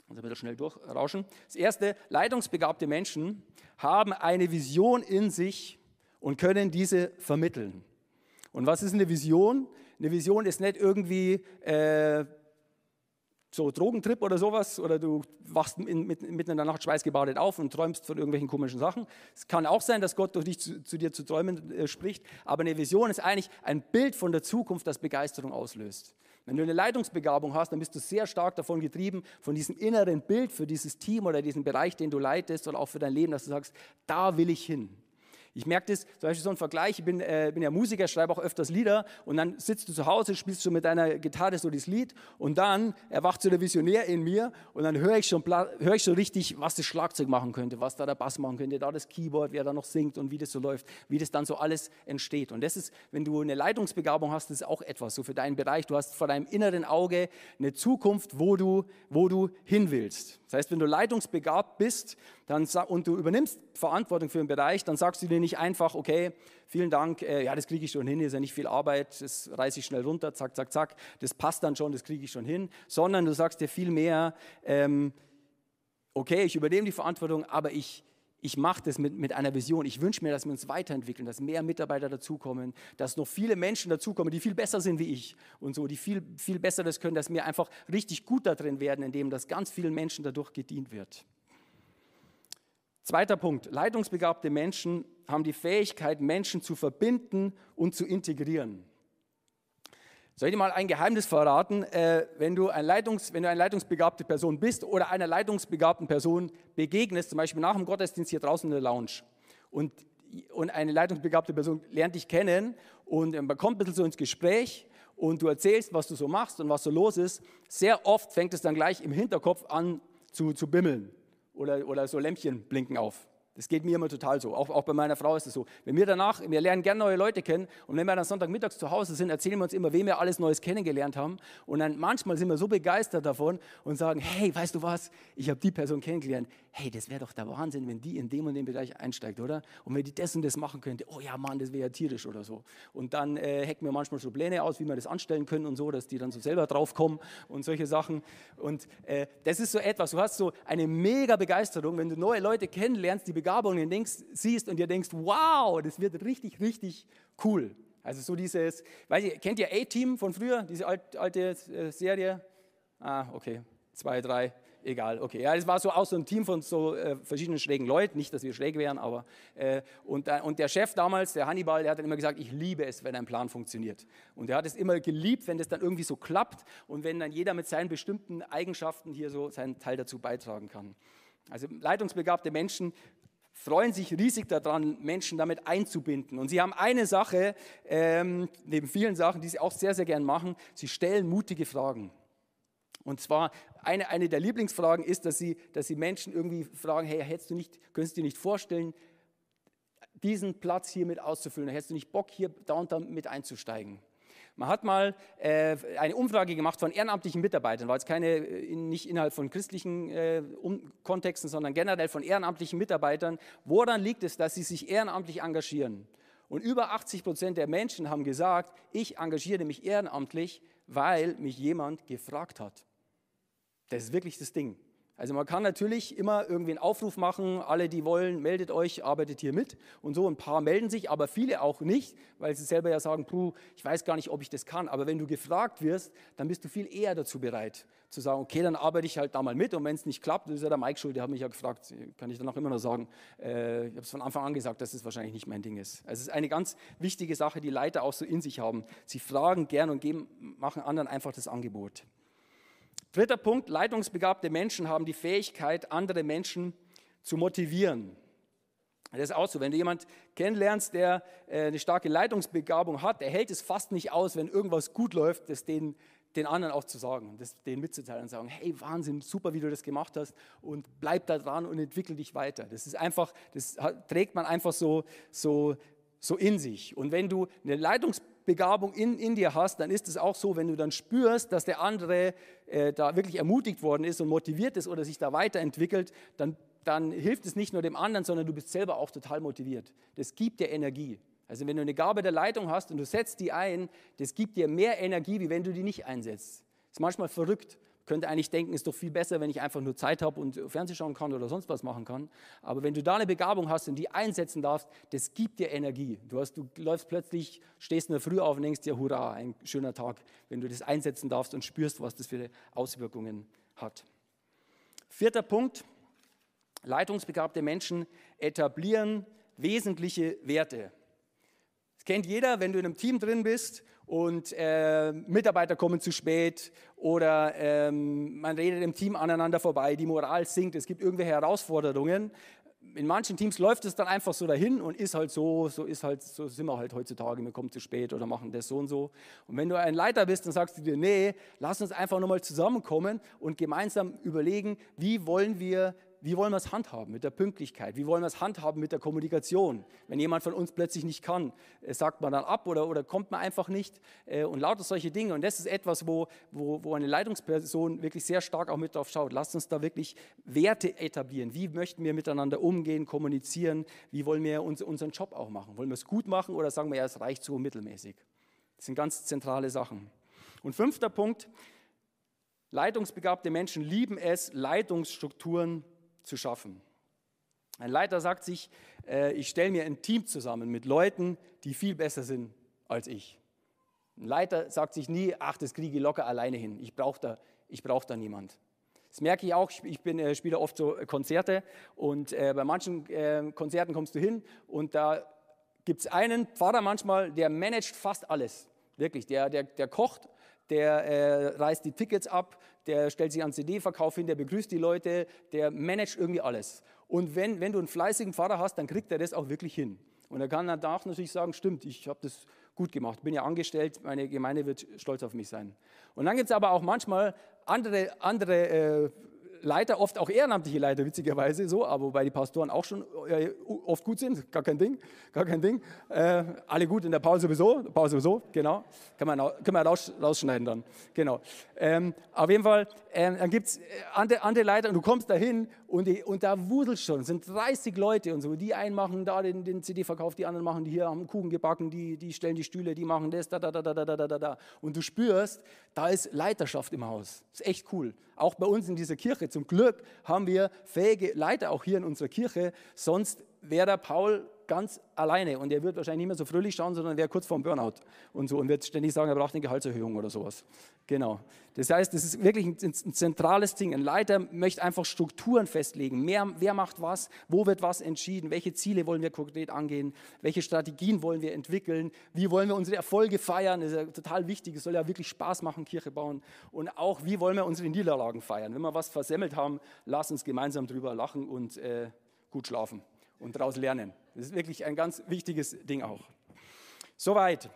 also wieder schnell durchrauschen. Das erste, leitungsbegabte Menschen haben eine Vision in sich und können diese vermitteln. Und was ist eine Vision? Eine Vision ist nicht irgendwie äh, so Drogentrip oder sowas, oder du wachst in, mitten in der Nacht schweißgebadet auf und träumst von irgendwelchen komischen Sachen. Es kann auch sein, dass Gott durch dich zu, zu dir zu träumen äh, spricht, aber eine Vision ist eigentlich ein Bild von der Zukunft, das Begeisterung auslöst. Wenn du eine Leitungsbegabung hast, dann bist du sehr stark davon getrieben, von diesem inneren Bild für dieses Team oder diesen Bereich, den du leitest oder auch für dein Leben, dass du sagst, da will ich hin. Ich merke das, zum Beispiel so ein Vergleich, ich bin, äh, bin ja Musiker, schreibe auch öfters Lieder und dann sitzt du zu Hause, spielst du mit deiner Gitarre so das Lied und dann erwacht so der Visionär in mir und dann höre ich, schon, hör ich so richtig, was das Schlagzeug machen könnte, was da der Bass machen könnte, da das Keyboard, wer da noch singt und wie das so läuft, wie das dann so alles entsteht. Und das ist, wenn du eine Leitungsbegabung hast, das ist auch etwas so für deinen Bereich. Du hast vor deinem inneren Auge eine Zukunft, wo du, wo du hin willst. Das heißt, wenn du leitungsbegabt bist, dann, und du übernimmst Verantwortung für einen Bereich, dann sagst du dir nicht einfach, okay, vielen Dank, äh, ja, das kriege ich schon hin, ist ja nicht viel Arbeit, das reiße ich schnell runter, zack, zack, zack, das passt dann schon, das kriege ich schon hin, sondern du sagst dir viel mehr, ähm, okay, ich übernehme die Verantwortung, aber ich, ich mache das mit, mit einer Vision. Ich wünsche mir, dass wir uns weiterentwickeln, dass mehr Mitarbeiter dazukommen, dass noch viele Menschen dazukommen, die viel besser sind wie ich und so, die viel, viel besser das können, dass wir einfach richtig gut da drin werden, indem das ganz vielen Menschen dadurch gedient wird. Zweiter Punkt. Leitungsbegabte Menschen haben die Fähigkeit, Menschen zu verbinden und zu integrieren. Soll ich dir mal ein Geheimnis verraten? Äh, wenn, du ein Leitungs-, wenn du eine leitungsbegabte Person bist oder einer leitungsbegabten Person begegnest, zum Beispiel nach dem Gottesdienst hier draußen in der Lounge, und, und eine leitungsbegabte Person lernt dich kennen und man kommt ein bisschen so ins Gespräch und du erzählst, was du so machst und was so los ist, sehr oft fängt es dann gleich im Hinterkopf an zu, zu bimmeln oder, oder so Lämpchen blinken auf. Das geht mir immer total so. Auch, auch bei meiner Frau ist es so. Wenn wir danach, wir lernen gerne neue Leute kennen und wenn wir dann Sonntagmittags zu Hause sind, erzählen wir uns immer, wem wir alles Neues kennengelernt haben. Und dann manchmal sind wir so begeistert davon und sagen, hey, weißt du was, ich habe die Person kennengelernt. Hey, das wäre doch der Wahnsinn, wenn die in dem und dem Bereich einsteigt, oder? Und wenn die das und das machen könnte, oh ja, Mann, das wäre ja tierisch oder so. Und dann äh, hacken wir manchmal so Pläne aus, wie wir das anstellen können und so, dass die dann so selber draufkommen und solche Sachen. Und äh, das ist so etwas, du hast so eine mega Begeisterung, wenn du neue Leute kennenlernst, die Begabungen denkst, siehst und dir denkst, wow, das wird richtig, richtig cool. Also so dieses, weiß ich, kennt ihr A-Team von früher, diese alte, alte äh, Serie? Ah, okay, zwei, drei, egal, okay. Ja, das war so auch so ein Team von so äh, verschiedenen schrägen Leuten, nicht, dass wir schräg wären, aber äh, und, äh, und der Chef damals, der Hannibal, der hat dann immer gesagt, ich liebe es, wenn ein Plan funktioniert. Und er hat es immer geliebt, wenn das dann irgendwie so klappt und wenn dann jeder mit seinen bestimmten Eigenschaften hier so seinen Teil dazu beitragen kann. Also leitungsbegabte Menschen freuen sich riesig daran, Menschen damit einzubinden. Und sie haben eine Sache, ähm, neben vielen Sachen, die sie auch sehr, sehr gern machen, sie stellen mutige Fragen. Und zwar eine, eine der Lieblingsfragen ist, dass sie, dass sie Menschen irgendwie fragen, hey, hättest du nicht, könntest du dir nicht vorstellen, diesen Platz hier mit auszufüllen? Hättest du nicht Bock, hier da und da mit einzusteigen? Man hat mal äh, eine Umfrage gemacht von ehrenamtlichen Mitarbeitern, war jetzt keine, äh, nicht innerhalb von christlichen äh, um Kontexten, sondern generell von ehrenamtlichen Mitarbeitern. Woran liegt es, dass sie sich ehrenamtlich engagieren? Und über 80 Prozent der Menschen haben gesagt, ich engagiere mich ehrenamtlich, weil mich jemand gefragt hat. Das ist wirklich das Ding. Also man kann natürlich immer irgendwie einen Aufruf machen, alle, die wollen, meldet euch, arbeitet hier mit und so. Ein paar melden sich, aber viele auch nicht, weil sie selber ja sagen, puh, ich weiß gar nicht, ob ich das kann. Aber wenn du gefragt wirst, dann bist du viel eher dazu bereit, zu sagen, okay, dann arbeite ich halt da mal mit und wenn es nicht klappt, das ist ja der Mike schuld, der hat mich ja gefragt, kann ich dann auch immer noch sagen, äh, ich habe es von Anfang an gesagt, dass es das wahrscheinlich nicht mein Ding ist. Also es ist eine ganz wichtige Sache, die Leiter auch so in sich haben. Sie fragen gern und geben, machen anderen einfach das Angebot. Dritter Punkt, leitungsbegabte Menschen haben die Fähigkeit, andere Menschen zu motivieren. Das ist auch so, wenn du jemanden kennenlernst, der äh, eine starke Leitungsbegabung hat, der hält es fast nicht aus, wenn irgendwas gut läuft, das den, den anderen auch zu sagen, das denen mitzuteilen und sagen, hey, Wahnsinn, super, wie du das gemacht hast und bleib da dran und entwickel dich weiter. Das ist einfach, das trägt man einfach so, so, so in sich. Und wenn du eine Leitungsbegabung Begabung in, in dir hast, dann ist es auch so, wenn du dann spürst, dass der andere äh, da wirklich ermutigt worden ist und motiviert ist oder sich da weiterentwickelt, dann, dann hilft es nicht nur dem anderen, sondern du bist selber auch total motiviert. Das gibt dir Energie. Also wenn du eine Gabe der Leitung hast und du setzt die ein, das gibt dir mehr Energie, wie wenn du die nicht einsetzt. Das ist manchmal verrückt könnte eigentlich denken, ist doch viel besser, wenn ich einfach nur Zeit habe und Fernsehen schauen kann oder sonst was machen kann. Aber wenn du da eine Begabung hast und die einsetzen darfst, das gibt dir Energie. Du, hast, du läufst plötzlich, stehst in der Früh auf und denkst dir, hurra, ein schöner Tag, wenn du das einsetzen darfst und spürst, was das für Auswirkungen hat. Vierter Punkt, leitungsbegabte Menschen etablieren wesentliche Werte. Das kennt jeder, wenn du in einem Team drin bist und äh, Mitarbeiter kommen zu spät oder ähm, man redet im Team aneinander vorbei, die Moral sinkt, es gibt irgendwelche Herausforderungen. In manchen Teams läuft es dann einfach so dahin und ist halt so, so ist halt, so sind wir halt heutzutage, wir kommen zu spät oder machen das so und so. Und wenn du ein Leiter bist, dann sagst du dir, nee, lass uns einfach nochmal zusammenkommen und gemeinsam überlegen, wie wollen wir wie wollen wir es handhaben mit der Pünktlichkeit? Wie wollen wir es handhaben mit der Kommunikation? Wenn jemand von uns plötzlich nicht kann, äh, sagt man dann ab oder, oder kommt man einfach nicht äh, und lauter solche Dinge. Und das ist etwas, wo, wo, wo eine Leitungsperson wirklich sehr stark auch mit drauf schaut. Lasst uns da wirklich Werte etablieren. Wie möchten wir miteinander umgehen, kommunizieren? Wie wollen wir uns, unseren Job auch machen? Wollen wir es gut machen oder sagen wir, ja, es reicht so mittelmäßig? Das sind ganz zentrale Sachen. Und fünfter Punkt, Leitungsbegabte Menschen lieben es, Leitungsstrukturen zu schaffen. Ein Leiter sagt sich, äh, ich stelle mir ein Team zusammen mit Leuten, die viel besser sind als ich. Ein Leiter sagt sich nie, ach, das kriege ich locker alleine hin. Ich brauche da, brauch da niemand. Das merke ich auch, ich bin, äh, spiele oft so Konzerte und äh, bei manchen äh, Konzerten kommst du hin und da gibt es einen Pfarrer manchmal, der managt fast alles. Wirklich, der, der, der kocht, der äh, reißt die Tickets ab, der stellt sich an CD-Verkauf hin, der begrüßt die Leute, der managt irgendwie alles. Und wenn, wenn du einen fleißigen Pfarrer hast, dann kriegt er das auch wirklich hin. Und er kann danach natürlich sagen, stimmt, ich habe das gut gemacht, bin ja angestellt, meine Gemeinde wird stolz auf mich sein. Und dann gibt es aber auch manchmal andere, andere äh, Leiter, oft auch ehrenamtliche Leiter, witzigerweise so, aber wobei die Pastoren auch schon äh, oft gut sind, gar kein Ding, gar kein Ding. Äh, alle gut in der Pause sowieso, Pause sowieso, genau. Kann man, kann man raus, rausschneiden dann, genau. Ähm, auf jeden Fall, ähm, dann gibt es äh, andere, andere Leiter und du kommst da hin und, die, und da wudelt schon, sind 30 Leute und so. Die einen machen da den, den CD-Verkauf, die anderen machen die hier, haben Kuchen gebacken, die, die stellen die Stühle, die machen das, da, da, da, da, da, da, da, da. Und du spürst, da ist Leiterschaft im Haus. Ist echt cool. Auch bei uns in dieser Kirche. Zum Glück haben wir fähige Leiter auch hier in unserer Kirche. Sonst wäre der Paul ganz alleine und er wird wahrscheinlich nicht mehr so fröhlich schauen, sondern wäre kurz vorm Burnout und so und wird ständig sagen, er braucht eine Gehaltserhöhung oder sowas. Genau. Das heißt, das ist wirklich ein, ein zentrales Ding. Ein Leiter möchte einfach Strukturen festlegen. Mehr, wer macht was? Wo wird was entschieden? Welche Ziele wollen wir konkret angehen? Welche Strategien wollen wir entwickeln? Wie wollen wir unsere Erfolge feiern? Das ist ja total wichtig. Es soll ja wirklich Spaß machen, Kirche bauen. Und auch, wie wollen wir unsere Niederlagen feiern? Wenn wir was versemmelt haben, lass uns gemeinsam drüber lachen und äh, gut schlafen und daraus lernen. Das ist wirklich ein ganz wichtiges Ding auch. Soweit.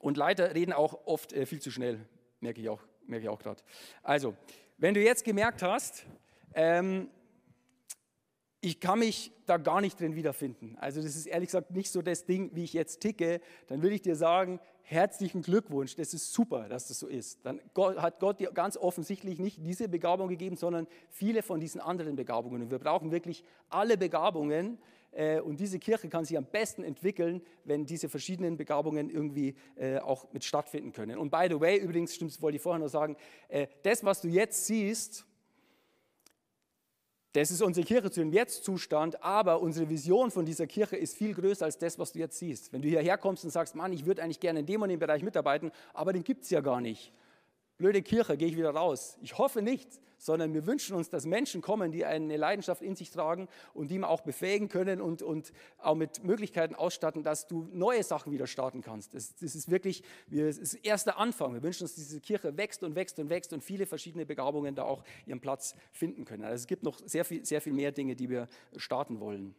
Und Leiter reden auch oft äh, viel zu schnell, merke ich auch, auch gerade. Also, wenn du jetzt gemerkt hast, ähm, ich kann mich da gar nicht drin wiederfinden. Also das ist ehrlich gesagt nicht so das Ding, wie ich jetzt ticke. Dann würde ich dir sagen, herzlichen Glückwunsch, das ist super, dass das so ist. Dann hat Gott dir ganz offensichtlich nicht diese Begabung gegeben, sondern viele von diesen anderen Begabungen. Und wir brauchen wirklich alle Begabungen. Äh, und diese Kirche kann sich am besten entwickeln, wenn diese verschiedenen Begabungen irgendwie äh, auch mit stattfinden können. Und by the way, übrigens, stimmt, wollte ich vorher noch sagen, äh, das, was du jetzt siehst, das ist unsere Kirche zu dem Jetzt-Zustand, aber unsere Vision von dieser Kirche ist viel größer als das, was du jetzt siehst. Wenn du hierher kommst und sagst, Mann, ich würde eigentlich gerne in dem und dem Bereich mitarbeiten, aber den gibt es ja gar nicht. Blöde Kirche, gehe ich wieder raus. Ich hoffe nicht, sondern wir wünschen uns, dass Menschen kommen, die eine Leidenschaft in sich tragen und die wir auch befähigen können und, und auch mit Möglichkeiten ausstatten, dass du neue Sachen wieder starten kannst. Das, das ist wirklich das ist erster Anfang. Wir wünschen uns, dass diese Kirche wächst und wächst und wächst und viele verschiedene Begabungen da auch ihren Platz finden können. Also es gibt noch sehr viel, sehr viel mehr Dinge, die wir starten wollen.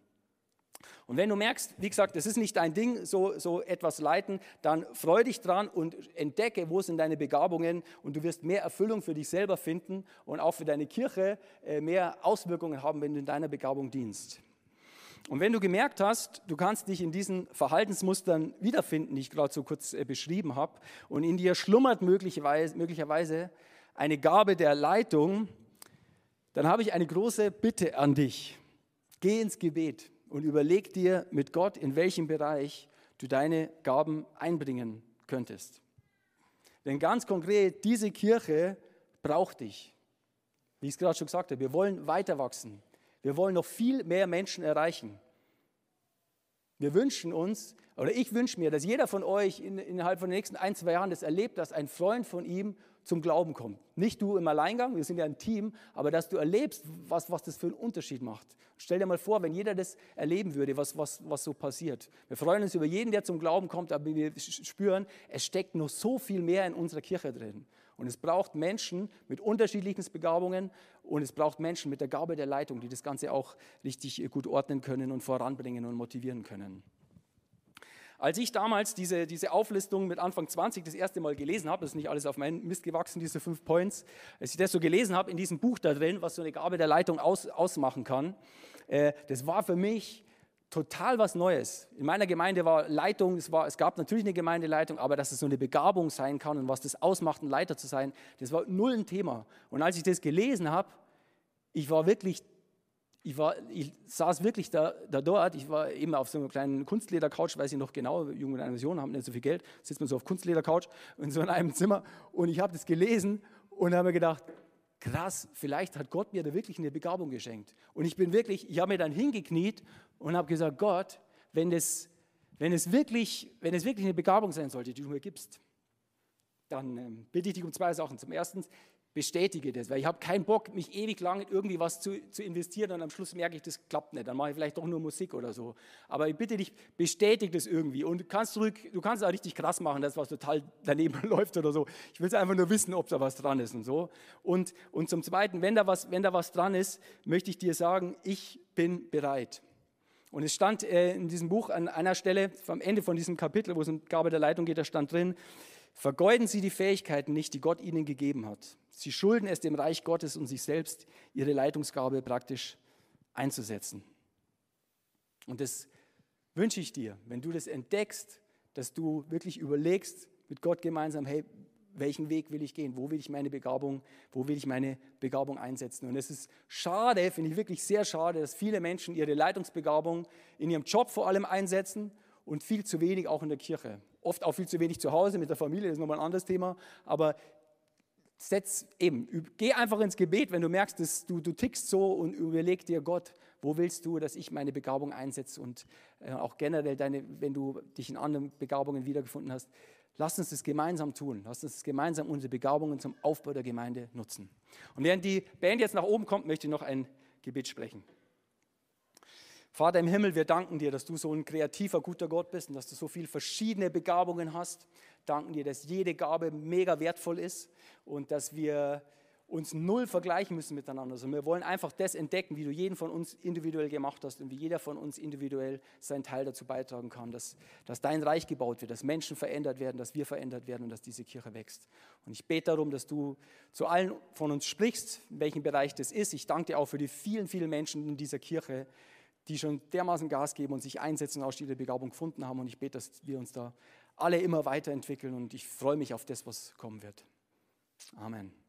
Und wenn du merkst, wie gesagt, das ist nicht dein Ding, so, so etwas leiten, dann freu dich dran und entdecke, wo sind deine Begabungen und du wirst mehr Erfüllung für dich selber finden und auch für deine Kirche äh, mehr Auswirkungen haben, wenn du in deiner Begabung dienst. Und wenn du gemerkt hast, du kannst dich in diesen Verhaltensmustern wiederfinden, die ich gerade so kurz äh, beschrieben habe, und in dir schlummert möglicherweise, möglicherweise eine Gabe der Leitung, dann habe ich eine große Bitte an dich. Geh ins Gebet und überleg dir mit Gott, in welchem Bereich du deine Gaben einbringen könntest. Denn ganz konkret, diese Kirche braucht dich. Wie ich es gerade schon gesagt habe, wir wollen weiter wachsen. Wir wollen noch viel mehr Menschen erreichen. Wir wünschen uns, oder ich wünsche mir, dass jeder von euch in, innerhalb von den nächsten ein, zwei Jahren das erlebt, dass ein Freund von ihm zum Glauben kommt. Nicht du im Alleingang, wir sind ja ein Team, aber dass du erlebst, was, was das für einen Unterschied macht. Stell dir mal vor, wenn jeder das erleben würde, was, was, was so passiert. Wir freuen uns über jeden, der zum Glauben kommt, aber wir spüren, es steckt noch so viel mehr in unserer Kirche drin. Und es braucht Menschen mit unterschiedlichen Begabungen und es braucht Menschen mit der Gabe der Leitung, die das Ganze auch richtig gut ordnen können und voranbringen und motivieren können. Als ich damals diese, diese Auflistung mit Anfang 20 das erste Mal gelesen habe, das ist nicht alles auf meinen Mist gewachsen, diese fünf Points, als ich das so gelesen habe in diesem Buch da drin, was so eine Gabe der Leitung aus, ausmachen kann, äh, das war für mich total was Neues. In meiner Gemeinde war Leitung, es, war, es gab natürlich eine Gemeindeleitung, aber dass es so eine Begabung sein kann und was das ausmacht, ein Leiter zu sein, das war null ein Thema. Und als ich das gelesen habe, ich war wirklich ich, war, ich saß wirklich da, da dort, ich war eben auf so einer kleinen Kunstledercouch, weiß ich noch genau, Jungen mit einer Vision haben nicht so viel Geld, sitzt man so auf Kunstledercouch in so einem Zimmer und ich habe das gelesen und habe mir gedacht, krass, vielleicht hat Gott mir da wirklich eine Begabung geschenkt. Und ich bin wirklich, ich habe mir dann hingekniet und habe gesagt, Gott, wenn es, wenn, wirklich, wirklich eine Begabung sein sollte, die du mir gibst, dann ähm, bitte ich dich um zwei Sachen. Zum Ersten, bestätige das, weil ich habe keinen Bock, mich ewig lang in irgendwie was zu, zu investieren und am Schluss merke ich, das klappt nicht. Dann mache ich vielleicht doch nur Musik oder so. Aber ich bitte dich, bestätige das irgendwie. Und du kannst, zurück, du kannst auch richtig krass machen, dass was total daneben läuft oder so. Ich will es einfach nur wissen, ob da was dran ist und so. Und, und zum Zweiten, wenn da, was, wenn da was dran ist, möchte ich dir sagen, ich bin bereit. Und es stand äh, in diesem Buch an einer Stelle, am Ende von diesem Kapitel, wo es um Gabe der Leitung geht, da stand drin, Vergeuden Sie die Fähigkeiten nicht, die Gott Ihnen gegeben hat. Sie schulden es dem Reich Gottes und sich selbst, Ihre Leitungsgabe praktisch einzusetzen. Und das wünsche ich dir, wenn du das entdeckst, dass du wirklich überlegst mit Gott gemeinsam, hey, welchen Weg will ich gehen? Wo will ich meine Begabung, wo will ich meine Begabung einsetzen? Und es ist schade, finde ich wirklich sehr schade, dass viele Menschen ihre Leitungsbegabung in ihrem Job vor allem einsetzen und viel zu wenig auch in der Kirche oft auch viel zu wenig zu Hause mit der Familie, das ist nochmal ein anderes Thema. Aber setz eben, geh einfach ins Gebet, wenn du merkst, dass du, du tickst so und überleg dir, Gott, wo willst du, dass ich meine Begabung einsetze und äh, auch generell deine, wenn du dich in anderen Begabungen wiedergefunden hast, lass uns das gemeinsam tun. Lass uns gemeinsam unsere Begabungen zum Aufbau der Gemeinde nutzen. Und während die Band jetzt nach oben kommt, möchte ich noch ein Gebet sprechen. Vater im Himmel, wir danken dir, dass du so ein kreativer, guter Gott bist und dass du so viele verschiedene Begabungen hast. Danken dir, dass jede Gabe mega wertvoll ist und dass wir uns null vergleichen müssen miteinander, sondern wir wollen einfach das entdecken, wie du jeden von uns individuell gemacht hast und wie jeder von uns individuell seinen Teil dazu beitragen kann, dass, dass dein Reich gebaut wird, dass Menschen verändert werden, dass wir verändert werden und dass diese Kirche wächst. Und ich bete darum, dass du zu allen von uns sprichst, in welchem Bereich das ist. Ich danke dir auch für die vielen, vielen Menschen in dieser Kirche, die schon dermaßen Gas geben und sich einsetzen und auch ihre Begabung gefunden haben. Und ich bete, dass wir uns da alle immer weiterentwickeln und ich freue mich auf das, was kommen wird. Amen.